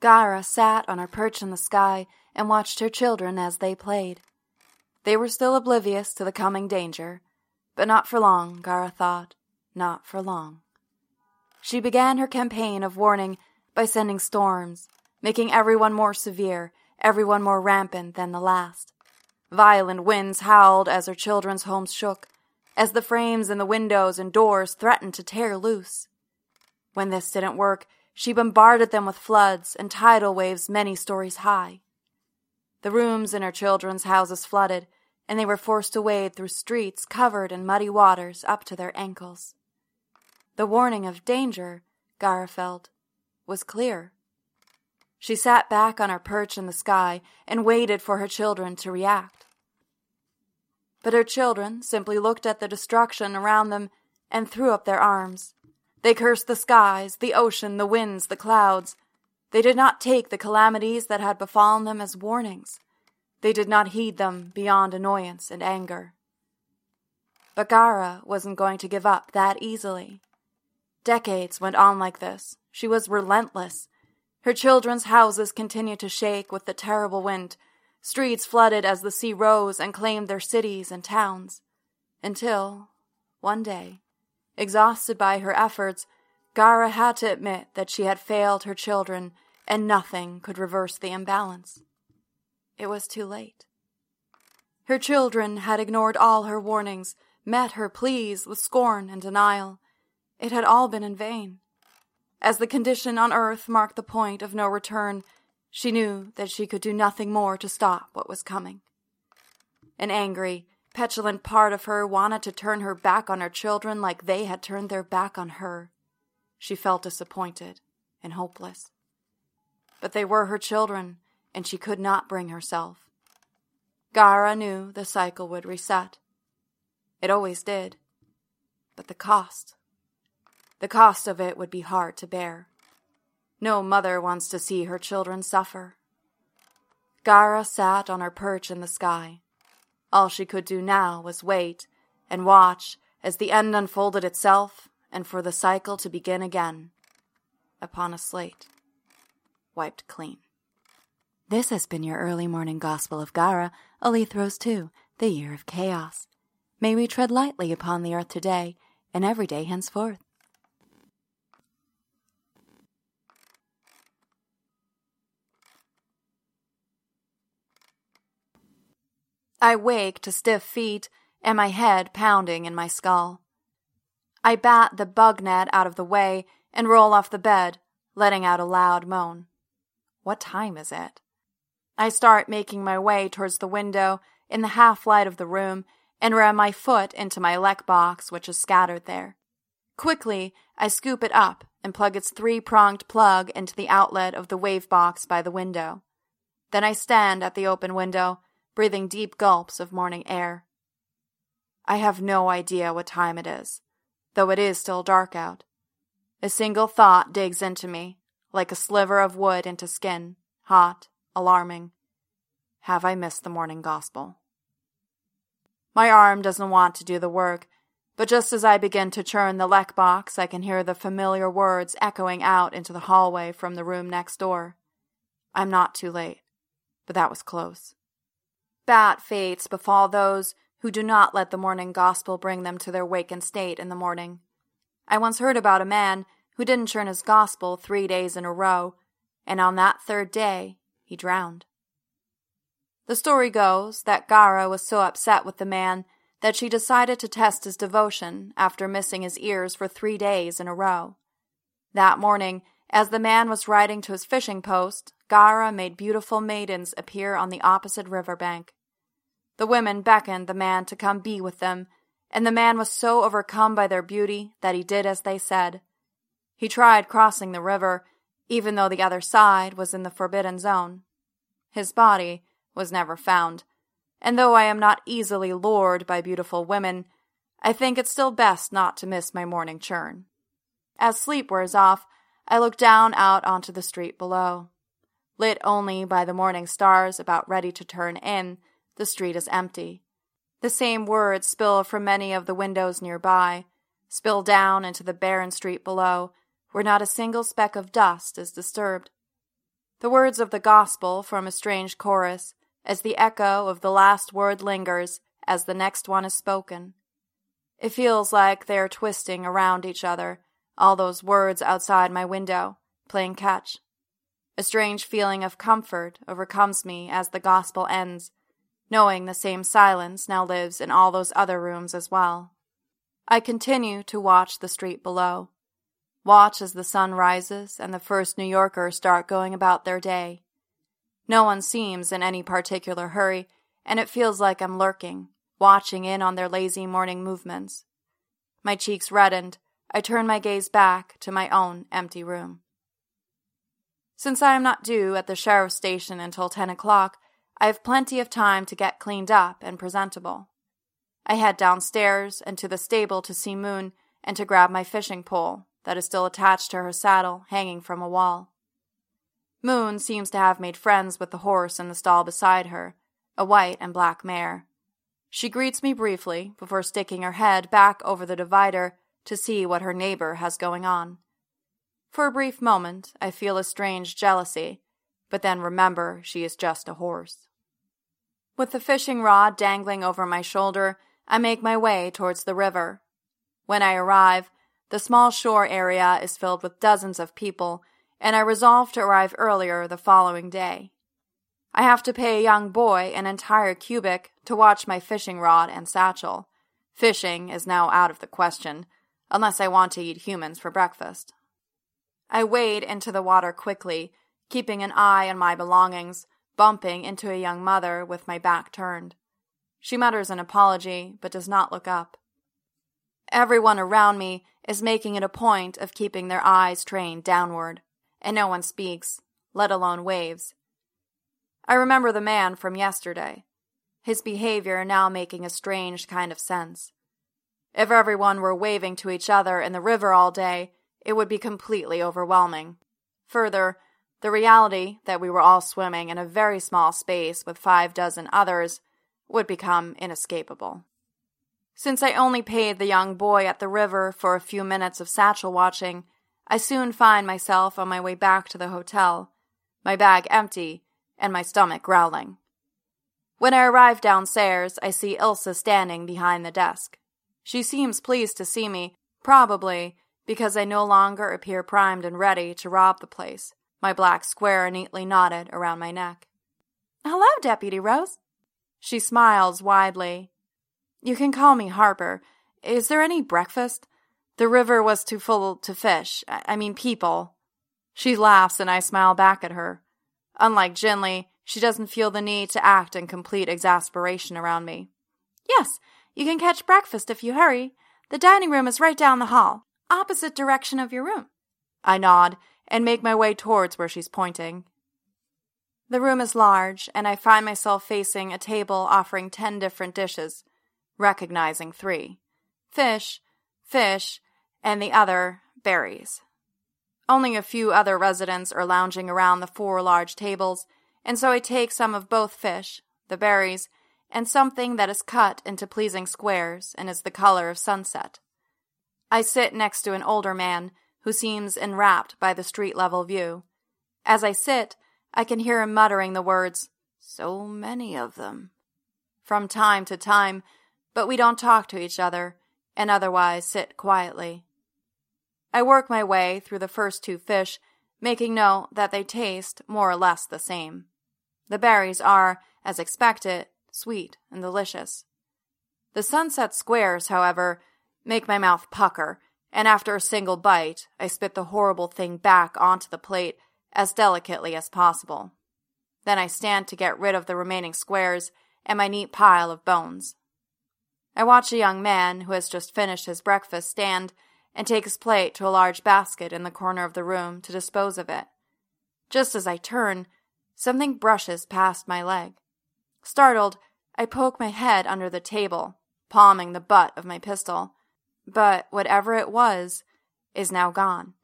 Gara sat on her perch in the sky and watched her children as they played. They were still oblivious to the coming danger, but not for long, Gara thought, not for long. She began her campaign of warning by sending storms, making everyone more severe, everyone more rampant than the last. Violent winds howled as her children's homes shook, as the frames in the windows and doors threatened to tear loose. When this didn't work, she bombarded them with floods and tidal waves many stories high. The rooms in her children's houses flooded, and they were forced to wade through streets covered in muddy waters up to their ankles. The warning of danger, Gara felt, was clear. She sat back on her perch in the sky and waited for her children to react. But her children simply looked at the destruction around them and threw up their arms. They cursed the skies, the ocean, the winds, the clouds. They did not take the calamities that had befallen them as warnings. They did not heed them beyond annoyance and anger. But Gara wasn't going to give up that easily. Decades went on like this. She was relentless. Her children's houses continued to shake with the terrible wind. Streets flooded as the sea rose and claimed their cities and towns. Until, one day, exhausted by her efforts, Gara had to admit that she had failed her children and nothing could reverse the imbalance. It was too late. Her children had ignored all her warnings, met her pleas with scorn and denial. It had all been in vain. As the condition on earth marked the point of no return, she knew that she could do nothing more to stop what was coming. An angry, petulant part of her wanted to turn her back on her children like they had turned their back on her. She felt disappointed and hopeless. But they were her children, and she could not bring herself. Gara knew the cycle would reset. It always did. But the cost the cost of it would be hard to bear. No mother wants to see her children suffer. Gara sat on her perch in the sky. All she could do now was wait and watch as the end unfolded itself and for the cycle to begin again upon a slate wiped clean. This has been your early morning gospel of Gara, Alethros 2, the year of chaos. May we tread lightly upon the earth today and every day henceforth. I wake to stiff feet and my head pounding in my skull. I bat the bug net out of the way and roll off the bed, letting out a loud moan. What time is it? I start making my way towards the window in the half light of the room and ram my foot into my lek box, which is scattered there. Quickly, I scoop it up and plug its three pronged plug into the outlet of the wave box by the window. Then I stand at the open window breathing deep gulps of morning air. I have no idea what time it is, though it is still dark out. A single thought digs into me, like a sliver of wood into skin, hot, alarming. Have I missed the morning gospel? My arm doesn't want to do the work, but just as I begin to churn the lek box, I can hear the familiar words echoing out into the hallway from the room next door. I'm not too late, but that was close. Bad fates befall those who do not let the morning gospel bring them to their wakened state in the morning. I once heard about a man who didn't churn his gospel three days in a row, and on that third day he drowned. The story goes that Gara was so upset with the man that she decided to test his devotion after missing his ears for three days in a row. That morning, as the man was riding to his fishing post, Gara made beautiful maidens appear on the opposite river bank. The women beckoned the man to come be with them, and the man was so overcome by their beauty that he did as they said. He tried crossing the river, even though the other side was in the forbidden zone. His body was never found, and though I am not easily lured by beautiful women, I think it's still best not to miss my morning churn. As sleep wears off, I look down out onto the street below. Lit only by the morning stars about ready to turn in, the street is empty. The same words spill from many of the windows nearby, spill down into the barren street below, where not a single speck of dust is disturbed. The words of the gospel form a strange chorus as the echo of the last word lingers as the next one is spoken. It feels like they are twisting around each other, all those words outside my window, playing catch. A strange feeling of comfort overcomes me as the gospel ends, knowing the same silence now lives in all those other rooms as well. I continue to watch the street below. Watch as the sun rises and the first New Yorkers start going about their day. No one seems in any particular hurry, and it feels like I'm lurking, watching in on their lazy morning movements. My cheeks reddened, I turn my gaze back to my own empty room. Since I am not due at the sheriff's station until 10 o'clock, I have plenty of time to get cleaned up and presentable. I head downstairs and to the stable to see Moon and to grab my fishing pole that is still attached to her saddle hanging from a wall. Moon seems to have made friends with the horse in the stall beside her, a white and black mare. She greets me briefly before sticking her head back over the divider to see what her neighbor has going on. For a brief moment, I feel a strange jealousy, but then remember she is just a horse. With the fishing rod dangling over my shoulder, I make my way towards the river. When I arrive, the small shore area is filled with dozens of people, and I resolve to arrive earlier the following day. I have to pay a young boy an entire cubic to watch my fishing rod and satchel. Fishing is now out of the question, unless I want to eat humans for breakfast. I wade into the water quickly, keeping an eye on my belongings, bumping into a young mother with my back turned. She mutters an apology, but does not look up. Everyone around me is making it a point of keeping their eyes trained downward, and no one speaks, let alone waves. I remember the man from yesterday, his behavior now making a strange kind of sense. If everyone were waving to each other in the river all day, it would be completely overwhelming. Further, the reality that we were all swimming in a very small space with five dozen others would become inescapable. Since I only paid the young boy at the river for a few minutes of satchel watching, I soon find myself on my way back to the hotel, my bag empty and my stomach growling. When I arrive downstairs, I see Ilsa standing behind the desk. She seems pleased to see me, probably because I no longer appear primed and ready to rob the place, my black square neatly knotted around my neck. Hello, Deputy Rose. She smiles widely. You can call me Harper. Is there any breakfast? The river was too full to fish. I mean, people. She laughs and I smile back at her. Unlike Jinley, she doesn't feel the need to act in complete exasperation around me. Yes, you can catch breakfast if you hurry. The dining room is right down the hall opposite direction of your room. I nod and make my way towards where she's pointing. The room is large, and I find myself facing a table offering ten different dishes, recognizing three fish, fish, and the other berries. Only a few other residents are lounging around the four large tables, and so I take some of both fish, the berries, and something that is cut into pleasing squares and is the color of sunset. I sit next to an older man who seems enwrapped by the street level view. As I sit, I can hear him muttering the words, So many of them, from time to time, but we don't talk to each other and otherwise sit quietly. I work my way through the first two fish, making note that they taste more or less the same. The berries are, as expected, sweet and delicious. The sunset squares, however, make my mouth pucker, and after a single bite, I spit the horrible thing back onto the plate as delicately as possible. Then I stand to get rid of the remaining squares and my neat pile of bones. I watch a young man who has just finished his breakfast stand and take his plate to a large basket in the corner of the room to dispose of it. Just as I turn, something brushes past my leg. Startled, I poke my head under the table, palming the butt of my pistol but whatever it was is now gone.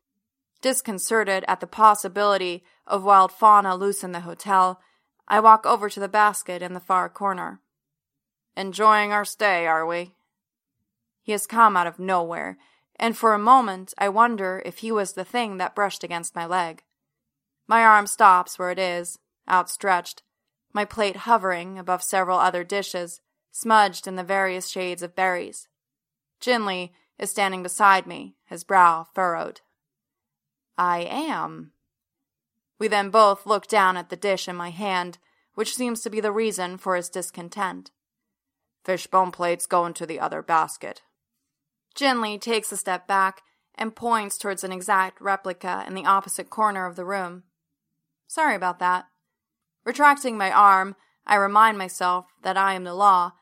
Disconcerted at the possibility of wild fauna loose in the hotel, I walk over to the basket in the far corner. Enjoying our stay, are we? He has come out of nowhere, and for a moment I wonder if he was the thing that brushed against my leg. My arm stops where it is, outstretched, my plate hovering above several other dishes, smudged in the various shades of berries. Jinli is standing beside me, his brow furrowed. I am. We then both look down at the dish in my hand, which seems to be the reason for his discontent. Fishbone plates go into the other basket. Jinli takes a step back and points towards an exact replica in the opposite corner of the room. Sorry about that. Retracting my arm, I remind myself that I am the law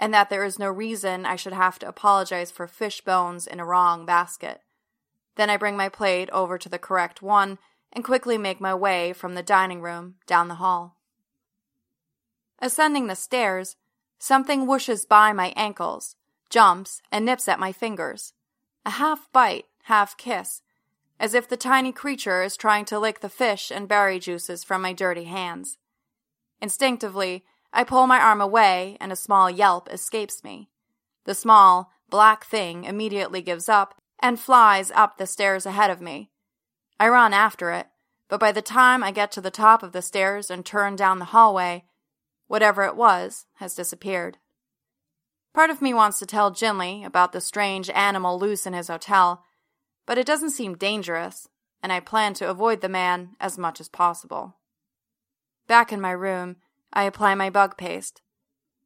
and that there is no reason I should have to apologize for fish bones in a wrong basket. Then I bring my plate over to the correct one and quickly make my way from the dining room down the hall. Ascending the stairs, something whooshes by my ankles, jumps, and nips at my fingers. A half bite, half kiss, as if the tiny creature is trying to lick the fish and berry juices from my dirty hands. Instinctively, I pull my arm away, and a small yelp escapes me. The small, black thing immediately gives up and flies up the stairs ahead of me. I run after it, but by the time I get to the top of the stairs and turn down the hallway, whatever it was has disappeared. Part of me wants to tell Jinli about the strange animal loose in his hotel, but it doesn't seem dangerous, and I plan to avoid the man as much as possible. Back in my room, I apply my bug paste.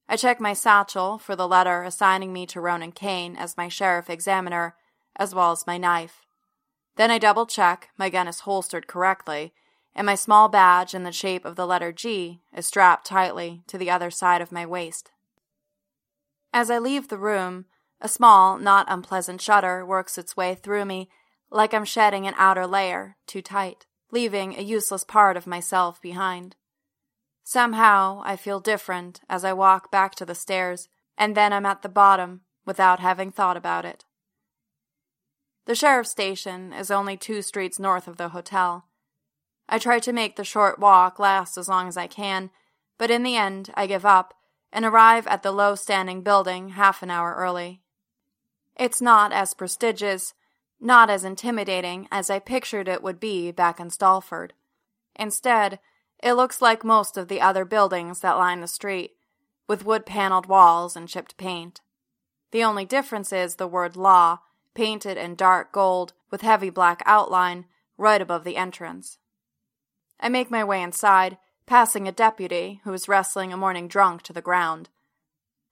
I check my satchel for the letter assigning me to Ronan Kane as my sheriff examiner, as well as my knife. Then I double check my gun is holstered correctly, and my small badge in the shape of the letter G is strapped tightly to the other side of my waist. As I leave the room, a small, not unpleasant shudder works its way through me, like I'm shedding an outer layer, too tight, leaving a useless part of myself behind. Somehow I feel different as I walk back to the stairs, and then I'm at the bottom without having thought about it. The sheriff's station is only two streets north of the hotel. I try to make the short walk last as long as I can, but in the end I give up and arrive at the low standing building half an hour early. It's not as prestigious, not as intimidating as I pictured it would be back in Stalford. Instead, it looks like most of the other buildings that line the street, with wood paneled walls and chipped paint. The only difference is the word law, painted in dark gold with heavy black outline, right above the entrance. I make my way inside, passing a deputy who is wrestling a morning drunk to the ground.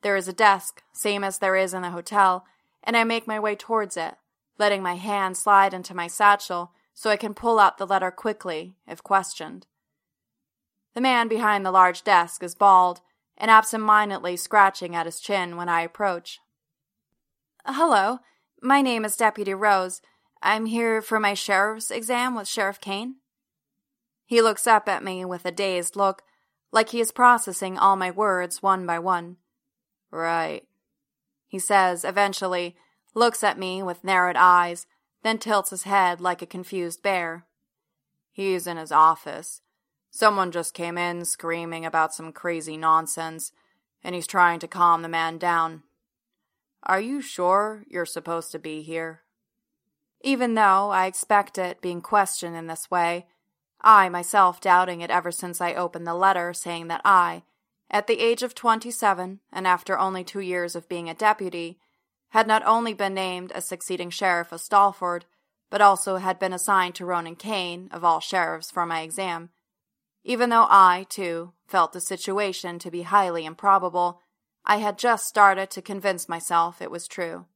There is a desk, same as there is in the hotel, and I make my way towards it, letting my hand slide into my satchel so I can pull out the letter quickly if questioned. The man behind the large desk is bald and absent-mindedly scratching at his chin when I approach. Hello, my name is Deputy Rose. I'm here for my sheriff's exam with Sheriff Kane. He looks up at me with a dazed look, like he is processing all my words one by one. Right, he says eventually, looks at me with narrowed eyes, then tilts his head like a confused bear. He's in his office. Someone just came in screaming about some crazy nonsense, and he's trying to calm the man down. Are you sure you're supposed to be here? Even though I expect it being questioned in this way, I myself doubting it ever since I opened the letter saying that I, at the age of 27 and after only two years of being a deputy, had not only been named as succeeding sheriff of Stalford, but also had been assigned to Ronan Kane, of all sheriffs, for my exam, even though I, too, felt the situation to be highly improbable, I had just started to convince myself it was true.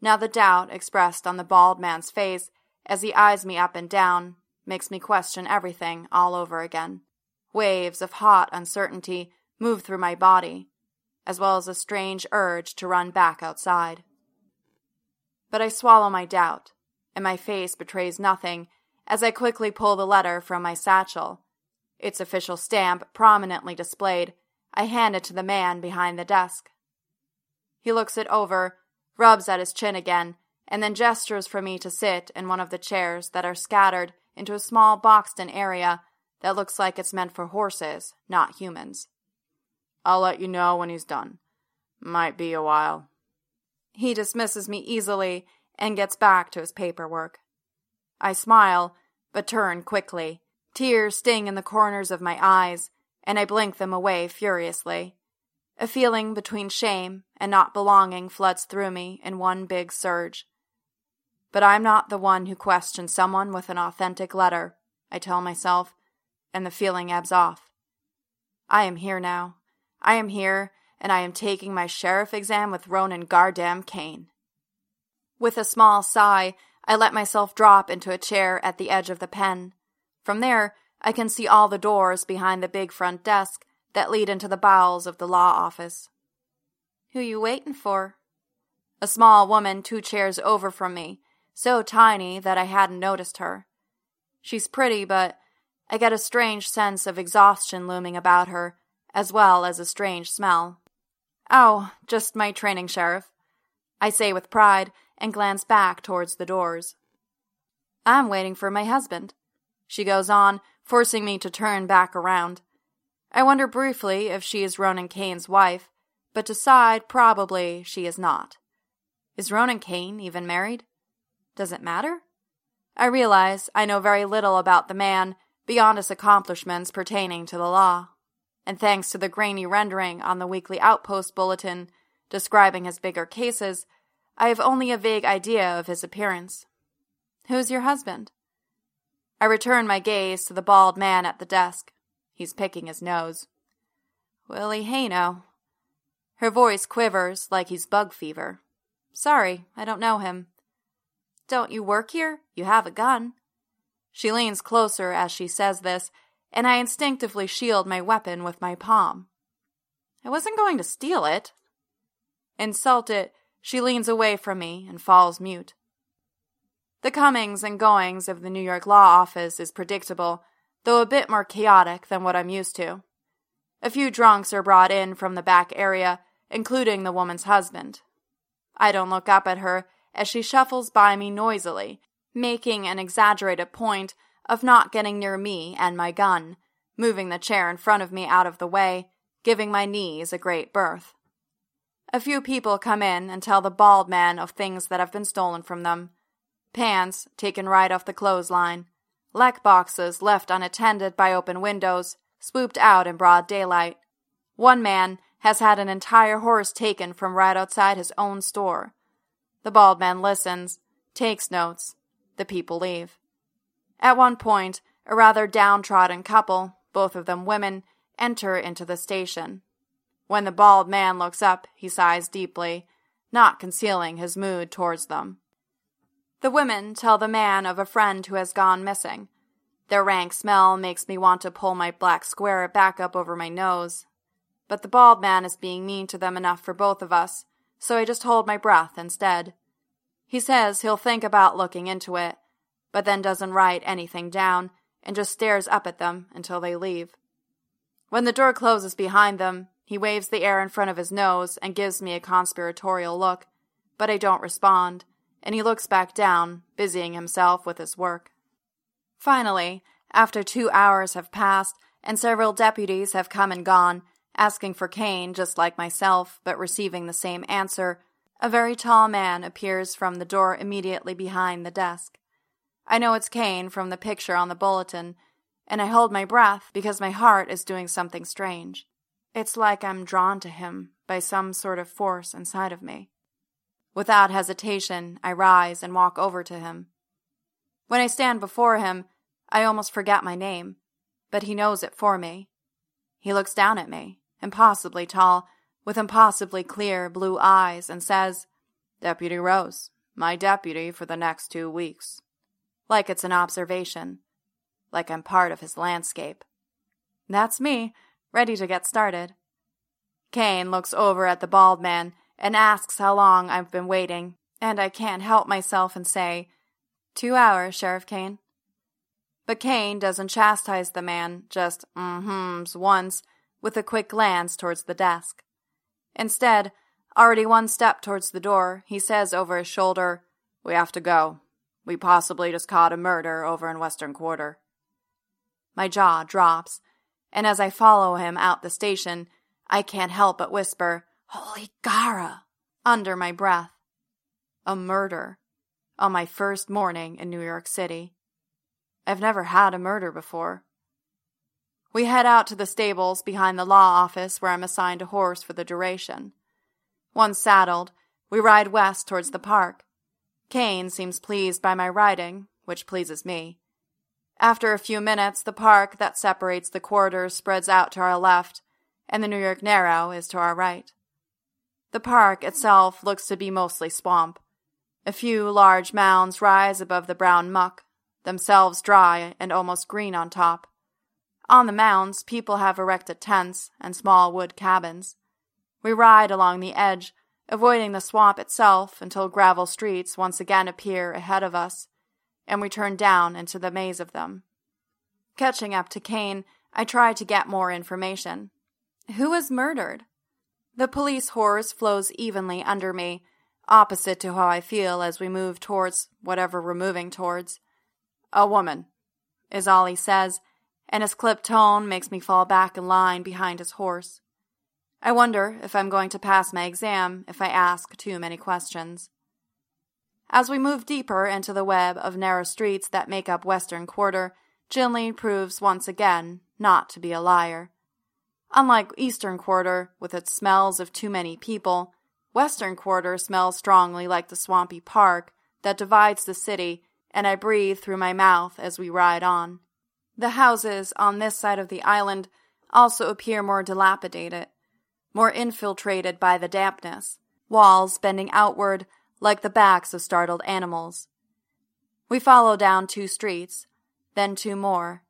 Now the doubt expressed on the bald man's face as he eyes me up and down makes me question everything all over again. Waves of hot uncertainty move through my body, as well as a strange urge to run back outside. But I swallow my doubt, and my face betrays nothing as I quickly pull the letter from my satchel its official stamp prominently displayed, I hand it to the man behind the desk. He looks it over, rubs at his chin again, and then gestures for me to sit in one of the chairs that are scattered into a small boxed in area that looks like it's meant for horses, not humans. I'll let you know when he's done. Might be a while. He dismisses me easily and gets back to his paperwork. I smile, but turn quickly Tears sting in the corners of my eyes, and I blink them away furiously. A feeling between shame and not belonging floods through me in one big surge. But I'm not the one who questions someone with an authentic letter, I tell myself, and the feeling ebbs off. I am here now. I am here, and I am taking my sheriff exam with Ronan Gardam Kane. With a small sigh, I let myself drop into a chair at the edge of the pen. From there, I can see all the doors behind the big front desk that lead into the bowels of the law office. Who you waiting for? A small woman two chairs over from me, so tiny that I hadn't noticed her. She's pretty, but I get a strange sense of exhaustion looming about her, as well as a strange smell. Oh, just my training sheriff. I say with pride and glance back towards the doors. I'm waiting for my husband. She goes on, forcing me to turn back around. I wonder briefly if she is Ronan Kane's wife, but decide probably she is not. Is Ronan Kane even married? Does it matter? I realize I know very little about the man beyond his accomplishments pertaining to the law. And thanks to the grainy rendering on the weekly outpost bulletin describing his bigger cases, I have only a vague idea of his appearance. Who's your husband? I return my gaze to the bald man at the desk. He's picking his nose. Willie Hayno. Her voice quivers like he's bug fever. Sorry, I don't know him. Don't you work here? You have a gun. She leans closer as she says this, and I instinctively shield my weapon with my palm. I wasn't going to steal it. Insulted, she leans away from me and falls mute. The comings and goings of the New York law office is predictable, though a bit more chaotic than what I'm used to. A few drunks are brought in from the back area, including the woman's husband. I don't look up at her as she shuffles by me noisily, making an exaggerated point of not getting near me and my gun, moving the chair in front of me out of the way, giving my knees a great berth. A few people come in and tell the bald man of things that have been stolen from them. Pants taken right off the clothesline, leck boxes left unattended by open windows, swooped out in broad daylight. One man has had an entire horse taken from right outside his own store. The bald man listens, takes notes. The people leave. At one point, a rather downtrodden couple, both of them women, enter into the station. When the bald man looks up, he sighs deeply, not concealing his mood towards them. The women tell the man of a friend who has gone missing. Their rank smell makes me want to pull my black square back up over my nose. But the bald man is being mean to them enough for both of us, so I just hold my breath instead. He says he'll think about looking into it, but then doesn't write anything down and just stares up at them until they leave. When the door closes behind them, he waves the air in front of his nose and gives me a conspiratorial look, but I don't respond, and he looks back down, busying himself with his work. Finally, after two hours have passed and several deputies have come and gone, asking for Kane just like myself, but receiving the same answer, a very tall man appears from the door immediately behind the desk. I know it's Kane from the picture on the bulletin, and I hold my breath because my heart is doing something strange. It's like I'm drawn to him by some sort of force inside of me. Without hesitation, I rise and walk over to him. When I stand before him, I almost forget my name, but he knows it for me. He looks down at me, impossibly tall, with impossibly clear blue eyes, and says, Deputy Rose, my deputy for the next two weeks. Like it's an observation. Like I'm part of his landscape. That's me, ready to get started. Kane looks over at the bald man and asks how long I've been waiting, and I can't help myself and say, Two hours, Sheriff Kane. But Kane doesn't chastise the man, just mm-hms once, with a quick glance towards the desk. Instead, already one step towards the door, he says over his shoulder, We have to go. We possibly just caught a murder over in Western Quarter. My jaw drops, and as I follow him out the station, I can't help but whisper, Holy Gara! under my breath. A murder on my first morning in New York City. I've never had a murder before. We head out to the stables behind the law office where I'm assigned a horse for the duration. Once saddled, we ride west towards the park. Kane seems pleased by my riding, which pleases me. After a few minutes, the park that separates the quarters spreads out to our left, and the New York Narrow is to our right. The park itself looks to be mostly swamp. A few large mounds rise above the brown muck, themselves dry and almost green on top. On the mounds, people have erected tents and small wood cabins. We ride along the edge, avoiding the swamp itself until gravel streets once again appear ahead of us, and we turn down into the maze of them. Catching up to Kane, I try to get more information. Who was murdered? The police horse flows evenly under me, opposite to how I feel as we move towards whatever we're moving towards. A woman, is all he says, and his clipped tone makes me fall back in line behind his horse. I wonder if I'm going to pass my exam if I ask too many questions. As we move deeper into the web of narrow streets that make up Western Quarter, Ginley proves once again not to be a liar. Unlike Eastern Quarter, with its smells of too many people, Western Quarter smells strongly like the swampy park that divides the city, and I breathe through my mouth as we ride on. The houses on this side of the island also appear more dilapidated, more infiltrated by the dampness, walls bending outward like the backs of startled animals. We follow down two streets, then two more,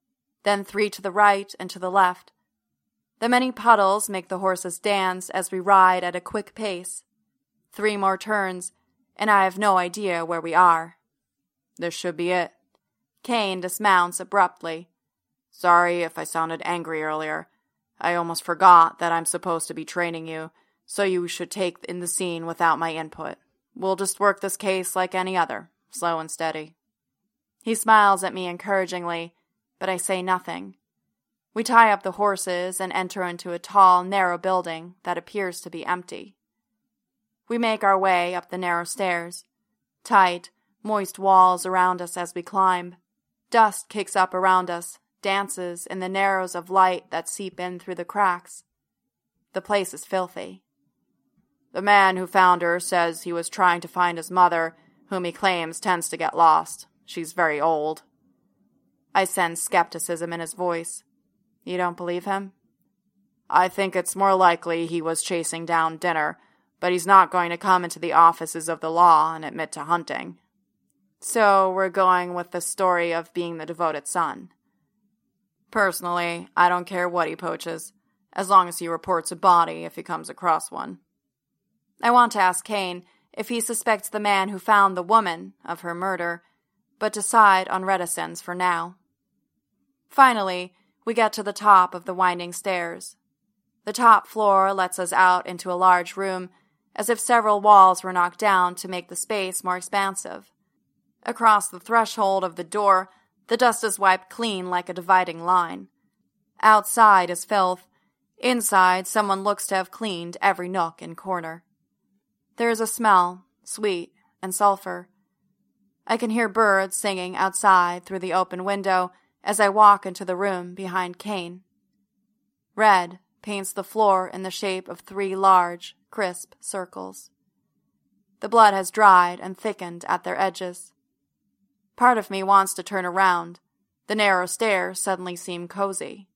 then three to the right and to the left. The many puddles make the horses dance as we ride at a quick pace. Three more turns, and I have no idea where we are. This should be it. Kane dismounts abruptly. Sorry if I sounded angry earlier. I almost forgot that I'm supposed to be training you, so you should take in the scene without my input. We'll just work this case like any other, slow and steady. He smiles at me encouragingly, but I say nothing. We tie up the horses and enter into a tall, narrow building that appears to be empty. We make our way up the narrow stairs. Tight, moist walls around us as we climb. Dust kicks up around us, dances in the narrows of light that seep in through the cracks. The place is filthy. The man who found her says he was trying to find his mother, whom he claims tends to get lost. She's very old. I sense skepticism in his voice. You don't believe him? I think it's more likely he was chasing down dinner, but he's not going to come into the offices of the law and admit to hunting. So we're going with the story of being the devoted son. Personally, I don't care what he poaches, as long as he reports a body if he comes across one. I want to ask Kane if he suspects the man who found the woman of her murder, but decide on reticence for now. Finally, we get to the top of the winding stairs. The top floor lets us out into a large room, as if several walls were knocked down to make the space more expansive. Across the threshold of the door the dust is wiped clean like a dividing line. Outside is filth. Inside, someone looks to have cleaned every nook and corner. There is a smell, sweet and sulfur. I can hear birds singing outside through the open window as I walk into the room behind Kane. Red paints the floor in the shape of three large, crisp circles. The blood has dried and thickened at their edges. Part of me wants to turn around. The narrow stairs suddenly seem cozy.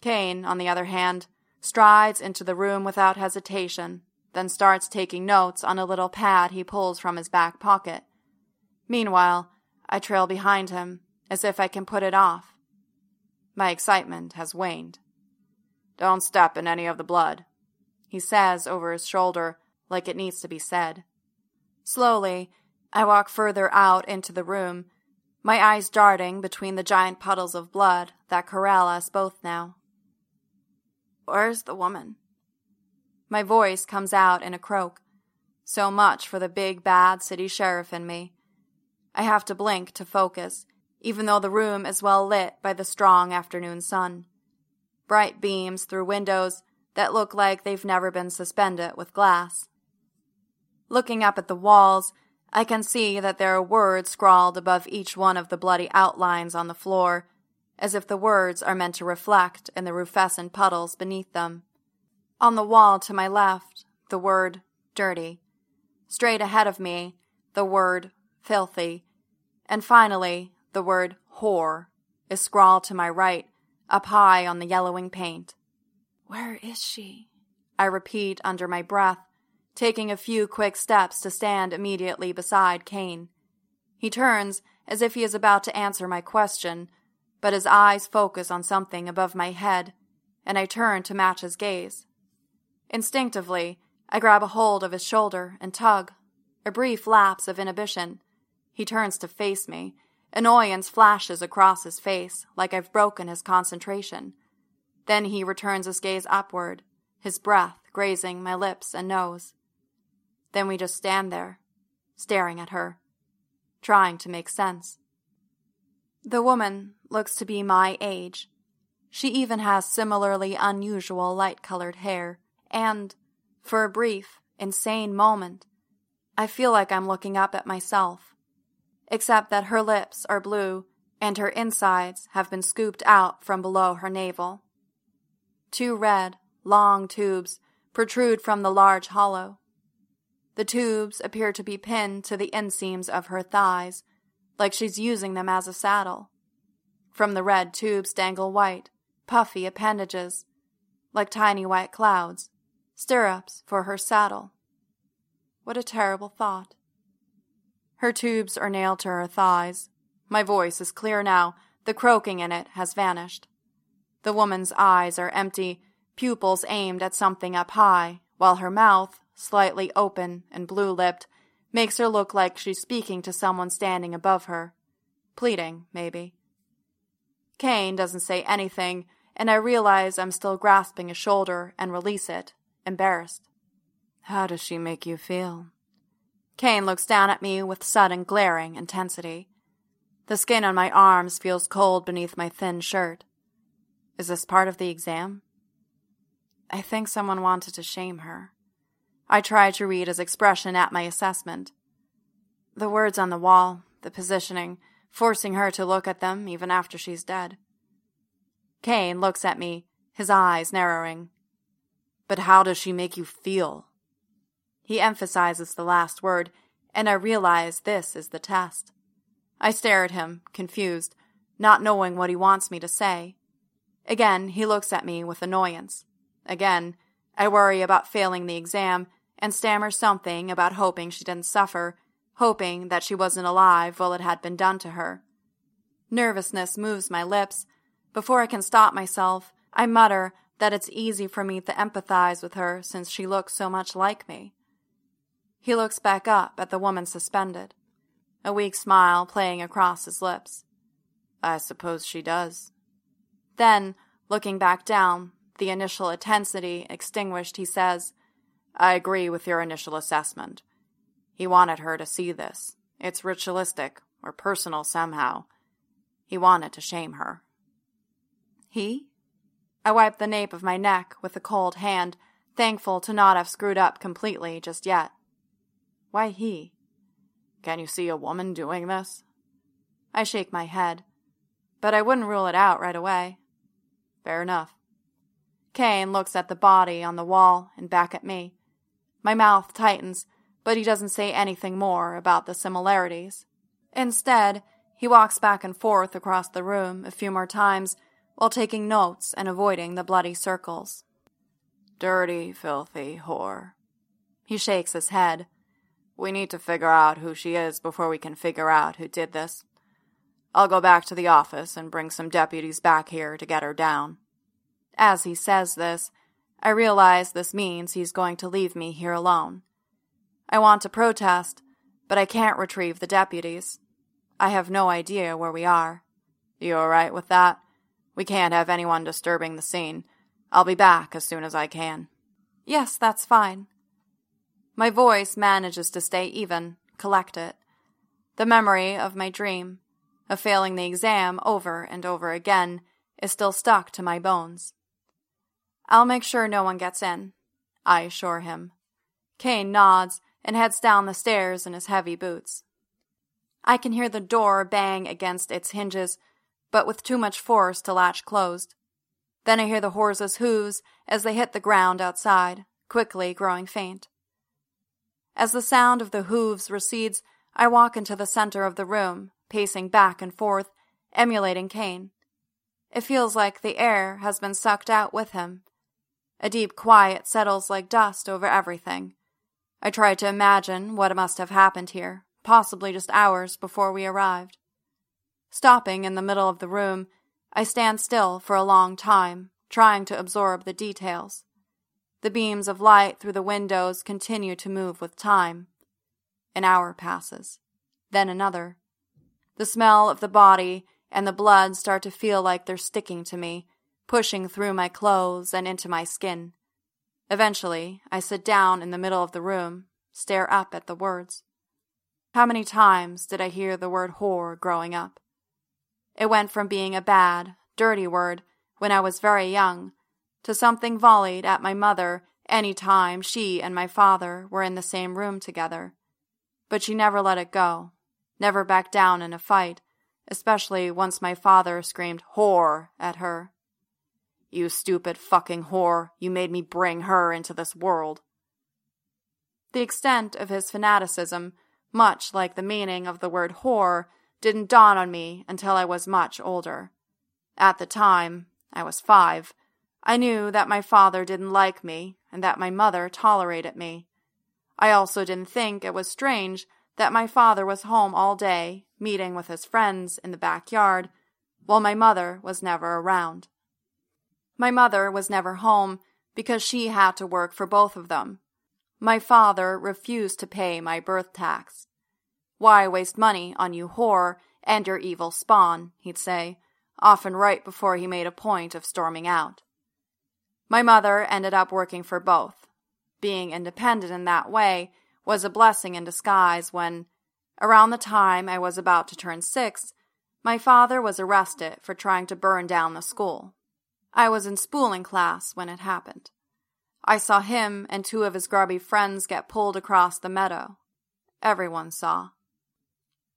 Kane, on the other hand, strides into the room without hesitation, then starts taking notes on a little pad he pulls from his back pocket. Meanwhile, I trail behind him, as if I can put it off. My excitement has waned. Don't step in any of the blood, he says over his shoulder, like it needs to be said. Slowly, I walk further out into the room, my eyes darting between the giant puddles of blood that corral us both now. Where's the woman? My voice comes out in a croak. So much for the big bad city sheriff in me. I have to blink to focus, even though the room is well lit by the strong afternoon sun. Bright beams through windows that look like they've never been suspended with glass. Looking up at the walls, I can see that there are words scrawled above each one of the bloody outlines on the floor, as if the words are meant to reflect in the rufescent puddles beneath them. On the wall to my left, the word dirty. Straight ahead of me, the word filthy. And finally, the word whore is scrawled to my right, up high on the yellowing paint. Where is she? I repeat under my breath, taking a few quick steps to stand immediately beside Kane. He turns as if he is about to answer my question, but his eyes focus on something above my head, and I turn to match his gaze. Instinctively, I grab a hold of his shoulder and tug. A brief lapse of inhibition. He turns to face me. Annoyance flashes across his face, like I've broken his concentration. Then he returns his gaze upward, his breath grazing my lips and nose. Then we just stand there, staring at her, trying to make sense. The woman looks to be my age. She even has similarly unusual light colored hair, and, for a brief, insane moment, I feel like I'm looking up at myself. Except that her lips are blue and her insides have been scooped out from below her navel. Two red, long tubes protrude from the large hollow. The tubes appear to be pinned to the inseams of her thighs, like she's using them as a saddle. From the red tubes dangle white, puffy appendages, like tiny white clouds, stirrups for her saddle. What a terrible thought. Her tubes are nailed to her thighs. My voice is clear now. The croaking in it has vanished. The woman's eyes are empty, pupils aimed at something up high, while her mouth, slightly open and blue lipped, makes her look like she's speaking to someone standing above her. Pleading, maybe. Kane doesn't say anything, and I realize I'm still grasping a shoulder and release it, embarrassed. How does she make you feel? Kane looks down at me with sudden glaring intensity. The skin on my arms feels cold beneath my thin shirt. Is this part of the exam? I think someone wanted to shame her. I try to read his expression at my assessment. The words on the wall, the positioning, forcing her to look at them even after she's dead. Kane looks at me, his eyes narrowing. But how does she make you feel? He emphasizes the last word, and I realize this is the test. I stare at him, confused, not knowing what he wants me to say. Again, he looks at me with annoyance. Again, I worry about failing the exam and stammer something about hoping she didn't suffer, hoping that she wasn't alive while it had been done to her. Nervousness moves my lips. Before I can stop myself, I mutter that it's easy for me to empathize with her since she looks so much like me. He looks back up at the woman suspended, a weak smile playing across his lips. I suppose she does. Then, looking back down, the initial intensity extinguished, he says, I agree with your initial assessment. He wanted her to see this. It's ritualistic, or personal somehow. He wanted to shame her. He? I wiped the nape of my neck with a cold hand, thankful to not have screwed up completely just yet. Why he? Can you see a woman doing this? I shake my head, but I wouldn't rule it out right away. Fair enough. Kane looks at the body on the wall and back at me. My mouth tightens, but he doesn't say anything more about the similarities. Instead, he walks back and forth across the room a few more times while taking notes and avoiding the bloody circles. Dirty, filthy whore. He shakes his head. We need to figure out who she is before we can figure out who did this. I'll go back to the office and bring some deputies back here to get her down. As he says this, I realize this means he's going to leave me here alone. I want to protest, but I can't retrieve the deputies. I have no idea where we are. You all right with that? We can't have anyone disturbing the scene. I'll be back as soon as I can. Yes, that's fine. My voice manages to stay even, collected. The memory of my dream, of failing the exam over and over again, is still stuck to my bones. I'll make sure no one gets in, I assure him. Kane nods and heads down the stairs in his heavy boots. I can hear the door bang against its hinges, but with too much force to latch closed. Then I hear the horses' hooves as they hit the ground outside, quickly growing faint. As the sound of the hooves recedes, I walk into the center of the room, pacing back and forth, emulating Kane. It feels like the air has been sucked out with him. A deep quiet settles like dust over everything. I try to imagine what must have happened here, possibly just hours before we arrived. Stopping in the middle of the room, I stand still for a long time, trying to absorb the details. The beams of light through the windows continue to move with time. An hour passes, then another. The smell of the body and the blood start to feel like they're sticking to me, pushing through my clothes and into my skin. Eventually, I sit down in the middle of the room, stare up at the words. How many times did I hear the word whore growing up? It went from being a bad, dirty word when I was very young to something volleyed at my mother any time she and my father were in the same room together. But she never let it go, never backed down in a fight, especially once my father screamed whore at her. You stupid fucking whore, you made me bring her into this world. The extent of his fanaticism, much like the meaning of the word whore, didn't dawn on me until I was much older. At the time, I was five, I knew that my father didn't like me and that my mother tolerated me. I also didn't think it was strange that my father was home all day, meeting with his friends in the backyard, while my mother was never around. My mother was never home because she had to work for both of them. My father refused to pay my birth tax. Why waste money on you whore and your evil spawn, he'd say, often right before he made a point of storming out. My mother ended up working for both. Being independent in that way was a blessing in disguise when, around the time I was about to turn six, my father was arrested for trying to burn down the school. I was in spooling class when it happened. I saw him and two of his grubby friends get pulled across the meadow. Everyone saw.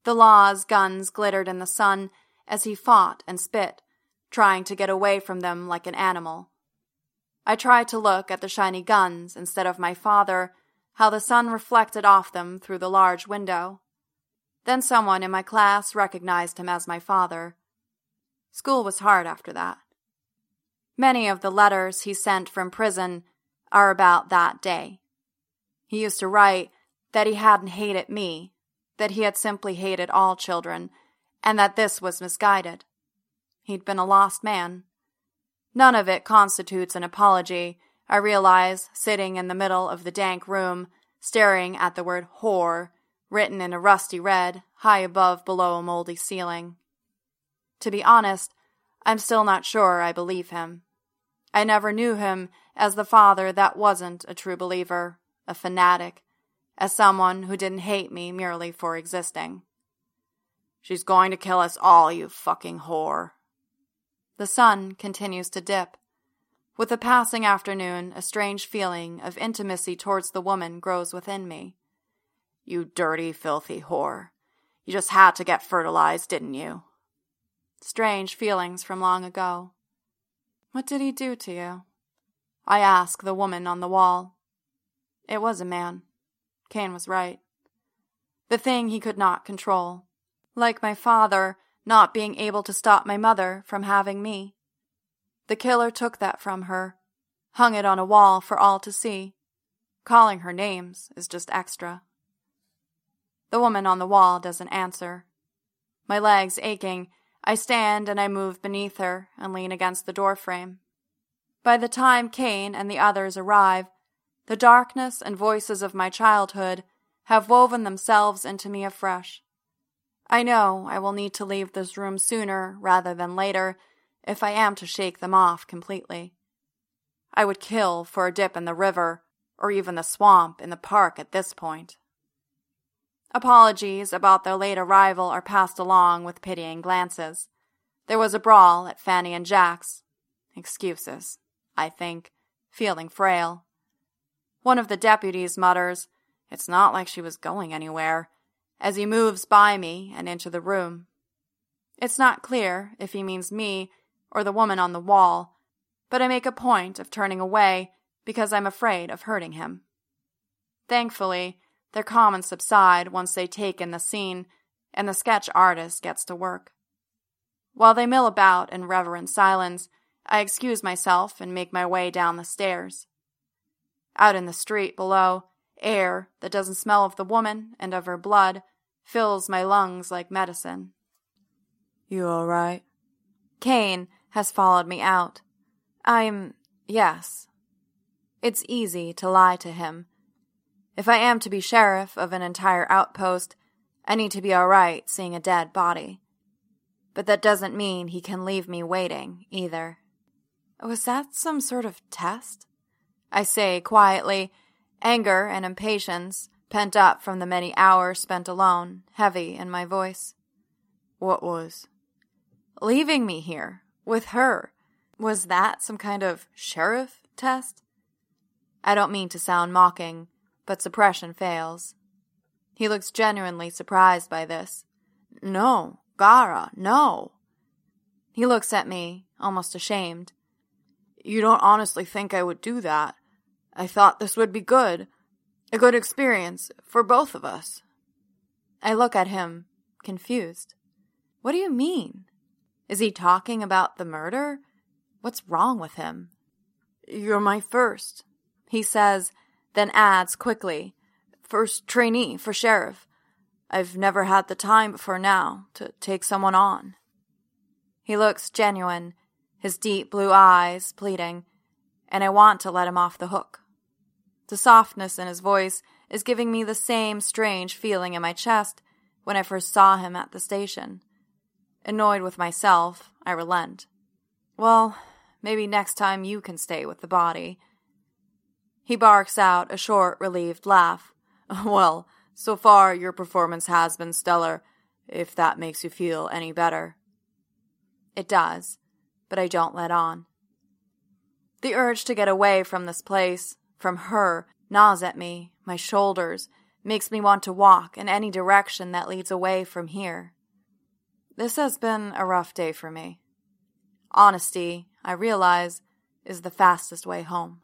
The law's guns glittered in the sun as he fought and spit, trying to get away from them like an animal. I tried to look at the shiny guns instead of my father, how the sun reflected off them through the large window. Then someone in my class recognized him as my father. School was hard after that. Many of the letters he sent from prison are about that day. He used to write that he hadn't hated me, that he had simply hated all children, and that this was misguided. He'd been a lost man. None of it constitutes an apology, I realize, sitting in the middle of the dank room, staring at the word whore, written in a rusty red, high above below a moldy ceiling. To be honest, I'm still not sure I believe him. I never knew him as the father that wasn't a true believer, a fanatic, as someone who didn't hate me merely for existing. She's going to kill us all, you fucking whore, the sun continues to dip. With the passing afternoon, a strange feeling of intimacy towards the woman grows within me. You dirty, filthy whore. You just had to get fertilized, didn't you? Strange feelings from long ago. What did he do to you? I ask the woman on the wall. It was a man. Kane was right. The thing he could not control. Like my father, not being able to stop my mother from having me. The killer took that from her, hung it on a wall for all to see. Calling her names is just extra. The woman on the wall doesn't answer. My legs aching, I stand and I move beneath her and lean against the doorframe. By the time Kane and the others arrive, the darkness and voices of my childhood have woven themselves into me afresh. I know I will need to leave this room sooner rather than later if I am to shake them off completely. I would kill for a dip in the river or even the swamp in the park at this point. Apologies about their late arrival are passed along with pitying glances. There was a brawl at Fanny and Jack's. Excuses, I think, feeling frail. One of the deputies mutters, It's not like she was going anywhere, as he moves by me and into the room. It's not clear if he means me or the woman on the wall, but I make a point of turning away because I'm afraid of hurting him. Thankfully, their comments subside once they take in the scene and the sketch artist gets to work. While they mill about in reverent silence, I excuse myself and make my way down the stairs. Out in the street below, air that doesn't smell of the woman and of her blood fills my lungs like medicine. You all right? Kane has followed me out. I'm. yes. It's easy to lie to him. If I am to be sheriff of an entire outpost, I need to be all right seeing a dead body. But that doesn't mean he can leave me waiting, either. Was that some sort of test? I say quietly, anger and impatience pent up from the many hours spent alone, heavy in my voice. What was? Leaving me here, with her. Was that some kind of sheriff test? I don't mean to sound mocking, but suppression fails. He looks genuinely surprised by this. No, Gara, no. He looks at me, almost ashamed. You don't honestly think I would do that? I thought this would be good. A good experience for both of us. I look at him, confused. What do you mean? Is he talking about the murder? What's wrong with him? You're my first, he says, then adds quickly, First trainee for sheriff. I've never had the time before now to take someone on. He looks genuine, his deep blue eyes pleading, and I want to let him off the hook. The softness in his voice is giving me the same strange feeling in my chest when I first saw him at the station. Annoyed with myself, I relent. Well, maybe next time you can stay with the body. He barks out a short, relieved laugh. Well, so far your performance has been stellar, if that makes you feel any better. It does but I don't let on. The urge to get away from this place, from her, gnaws at me, my shoulders, makes me want to walk in any direction that leads away from here. This has been a rough day for me. Honesty, I realize, is the fastest way home.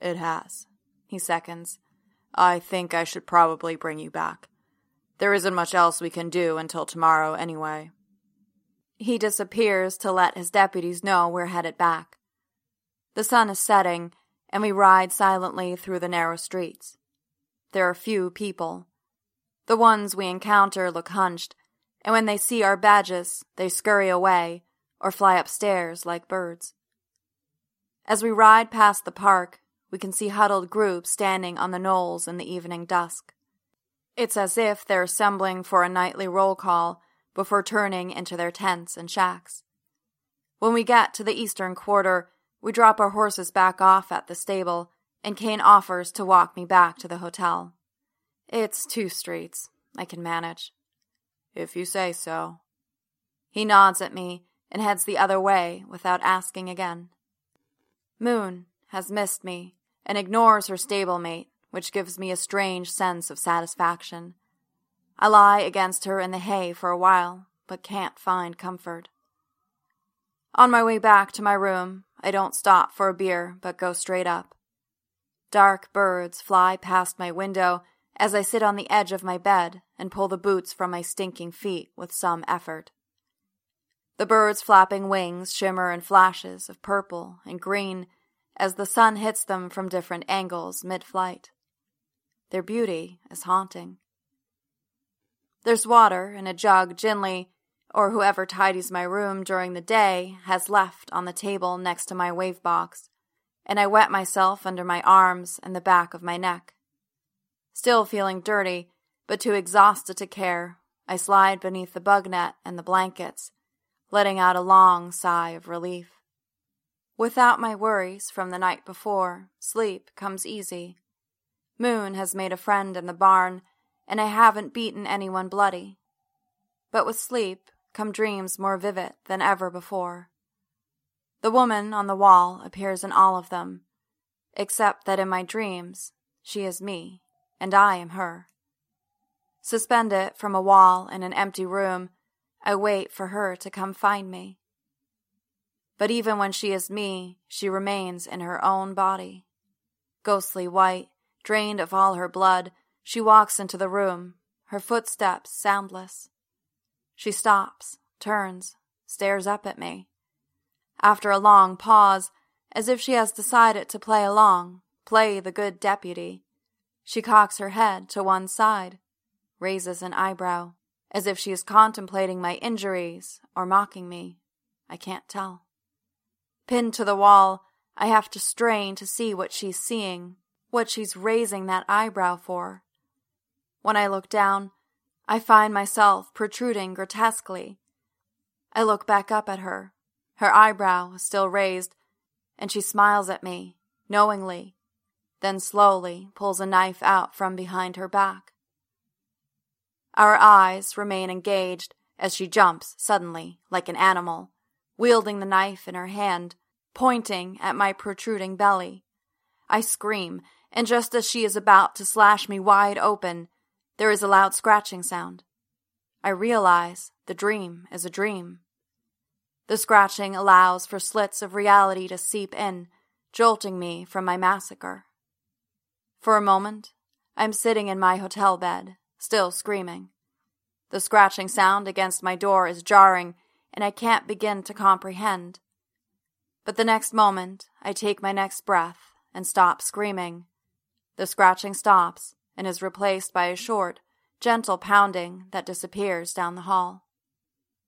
It has, he seconds. I think I should probably bring you back. There isn't much else we can do until tomorrow, anyway. He disappears to let his deputies know we're headed back. The sun is setting, and we ride silently through the narrow streets. There are few people. The ones we encounter look hunched, and when they see our badges, they scurry away or fly upstairs like birds. As we ride past the park, we can see huddled groups standing on the knolls in the evening dusk. It's as if they're assembling for a nightly roll call before turning into their tents and shacks. When we get to the eastern quarter, we drop our horses back off at the stable, and Kane offers to walk me back to the hotel. It's two streets. I can manage. If you say so. He nods at me and heads the other way without asking again. Moon has missed me and ignores her stablemate, which gives me a strange sense of satisfaction. I lie against her in the hay for a while, but can't find comfort. On my way back to my room, I don't stop for a beer, but go straight up. Dark birds fly past my window as I sit on the edge of my bed and pull the boots from my stinking feet with some effort. The birds' flapping wings shimmer in flashes of purple and green as the sun hits them from different angles mid flight. Their beauty is haunting. There's water in a jug Ginley, or whoever tidies my room during the day, has left on the table next to my wave box, and I wet myself under my arms and the back of my neck. Still feeling dirty, but too exhausted to care, I slide beneath the bug net and the blankets, letting out a long sigh of relief. Without my worries from the night before, sleep comes easy. Moon has made a friend in the barn and I haven't beaten anyone bloody. But with sleep come dreams more vivid than ever before. The woman on the wall appears in all of them, except that in my dreams she is me. and I am her. Suspended from a wall in an empty room, I wait for her to come find me. But even when she is me, she remains in her own body. Ghostly white, drained of all her blood, she walks into the room, her footsteps soundless. She stops, turns, stares up at me. After a long pause, as if she has decided to play along, play the good deputy, she cocks her head to one side, raises an eyebrow, as if she is contemplating my injuries or mocking me. I can't tell. Pinned to the wall, I have to strain to see what she's seeing, what she's raising that eyebrow for. When I look down, I find myself protruding grotesquely. I look back up at her. Her eyebrow still raised, and she smiles at me, knowingly, then slowly pulls a knife out from behind her back. Our eyes remain engaged as she jumps suddenly, like an animal, wielding the knife in her hand, pointing at my protruding belly. I scream, and just as she is about to slash me wide open, there is a loud scratching sound. I realize the dream is a dream. The scratching allows for slits of reality to seep in, jolting me from my massacre. For a moment, I'm sitting in my hotel bed, still screaming. The scratching sound against my door is jarring, and I can't begin to comprehend. But the next moment, I take my next breath and stop screaming. The scratching stops, and is replaced by a short, gentle pounding that disappears down the hall.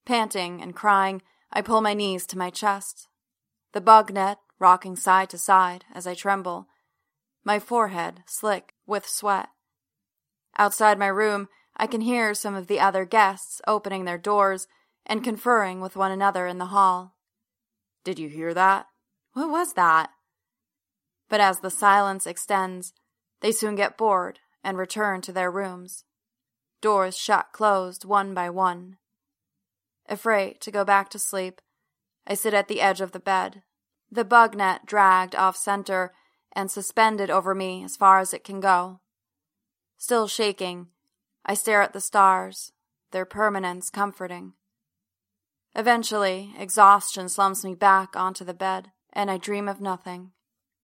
Panting and crying, I pull my knees to my chest, the bug net rocking side to side as I tremble, my forehead slick with sweat. Outside my room, I can hear some of the other guests opening their doors and conferring with one another in the hall. Did you hear that? What was that? But as the silence extends, they soon get bored and return to their rooms. Doors shut closed one by one. Afraid to go back to sleep, I sit at the edge of the bed, the bug net dragged off center and suspended over me as far as it can go. Still shaking, I stare at the stars, their permanence comforting. Eventually, exhaustion slumps me back onto the bed, and I dream of nothing.